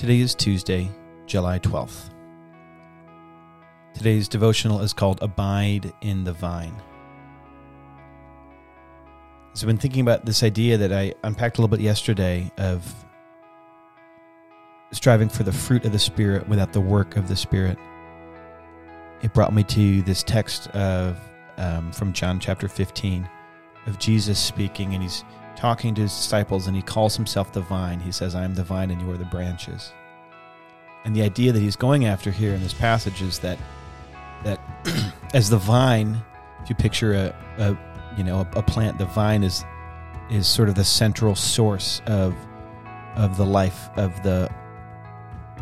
Today is Tuesday, July 12th. Today's devotional is called Abide in the Vine. So I've been thinking about this idea that I unpacked a little bit yesterday of striving for the fruit of the Spirit without the work of the Spirit. It brought me to this text of um, from John chapter 15 of Jesus speaking, and he's talking to his disciples, and he calls himself the vine. He says, I am the vine, and you are the branches. And the idea that he's going after here in this passage is that that as the vine, if you picture a, a you know a, a plant, the vine is is sort of the central source of of the life of the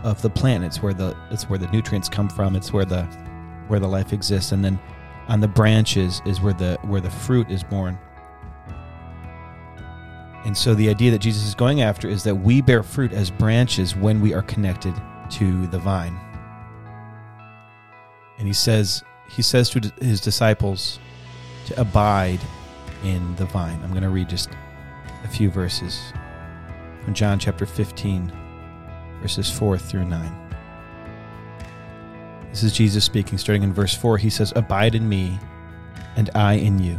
of the plant. It's where the it's where the nutrients come from. It's where the where the life exists, and then on the branches is where the where the fruit is born. And so the idea that Jesus is going after is that we bear fruit as branches when we are connected to the vine. And he says he says to his disciples to abide in the vine. I'm going to read just a few verses from John chapter 15 verses 4 through 9. This is Jesus speaking starting in verse 4. He says, "Abide in me, and I in you."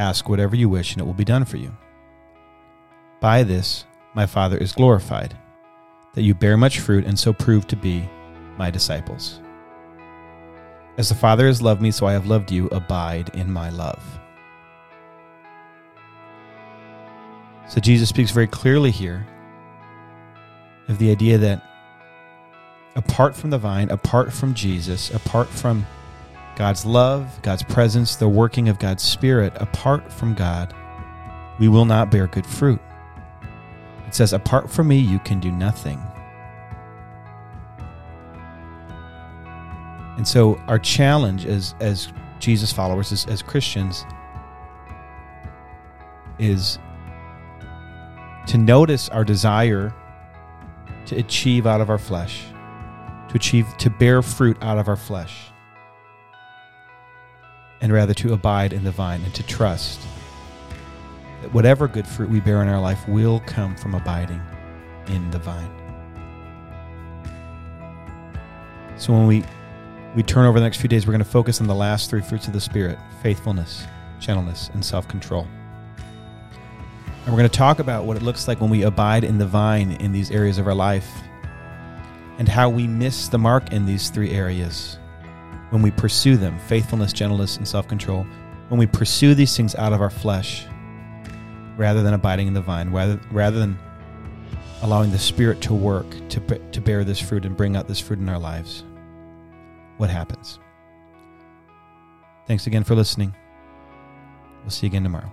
Ask whatever you wish, and it will be done for you. By this, my Father is glorified, that you bear much fruit and so prove to be my disciples. As the Father has loved me, so I have loved you. Abide in my love. So Jesus speaks very clearly here of the idea that apart from the vine, apart from Jesus, apart from God's love, God's presence, the working of God's Spirit, apart from God, we will not bear good fruit. It says, Apart from me, you can do nothing. And so, our challenge as, as Jesus followers, as, as Christians, is to notice our desire to achieve out of our flesh, to achieve, to bear fruit out of our flesh and rather to abide in the vine and to trust that whatever good fruit we bear in our life will come from abiding in the vine. So when we we turn over the next few days, we're going to focus on the last three fruits of the Spirit faithfulness, gentleness, and self control. And we're going to talk about what it looks like when we abide in the vine in these areas of our life and how we miss the mark in these three areas when we pursue them faithfulness, gentleness, and self control when we pursue these things out of our flesh rather than abiding in the vine, rather, rather than allowing the Spirit to work to, to bear this fruit and bring out this fruit in our lives, what happens? Thanks again for listening. We'll see you again tomorrow.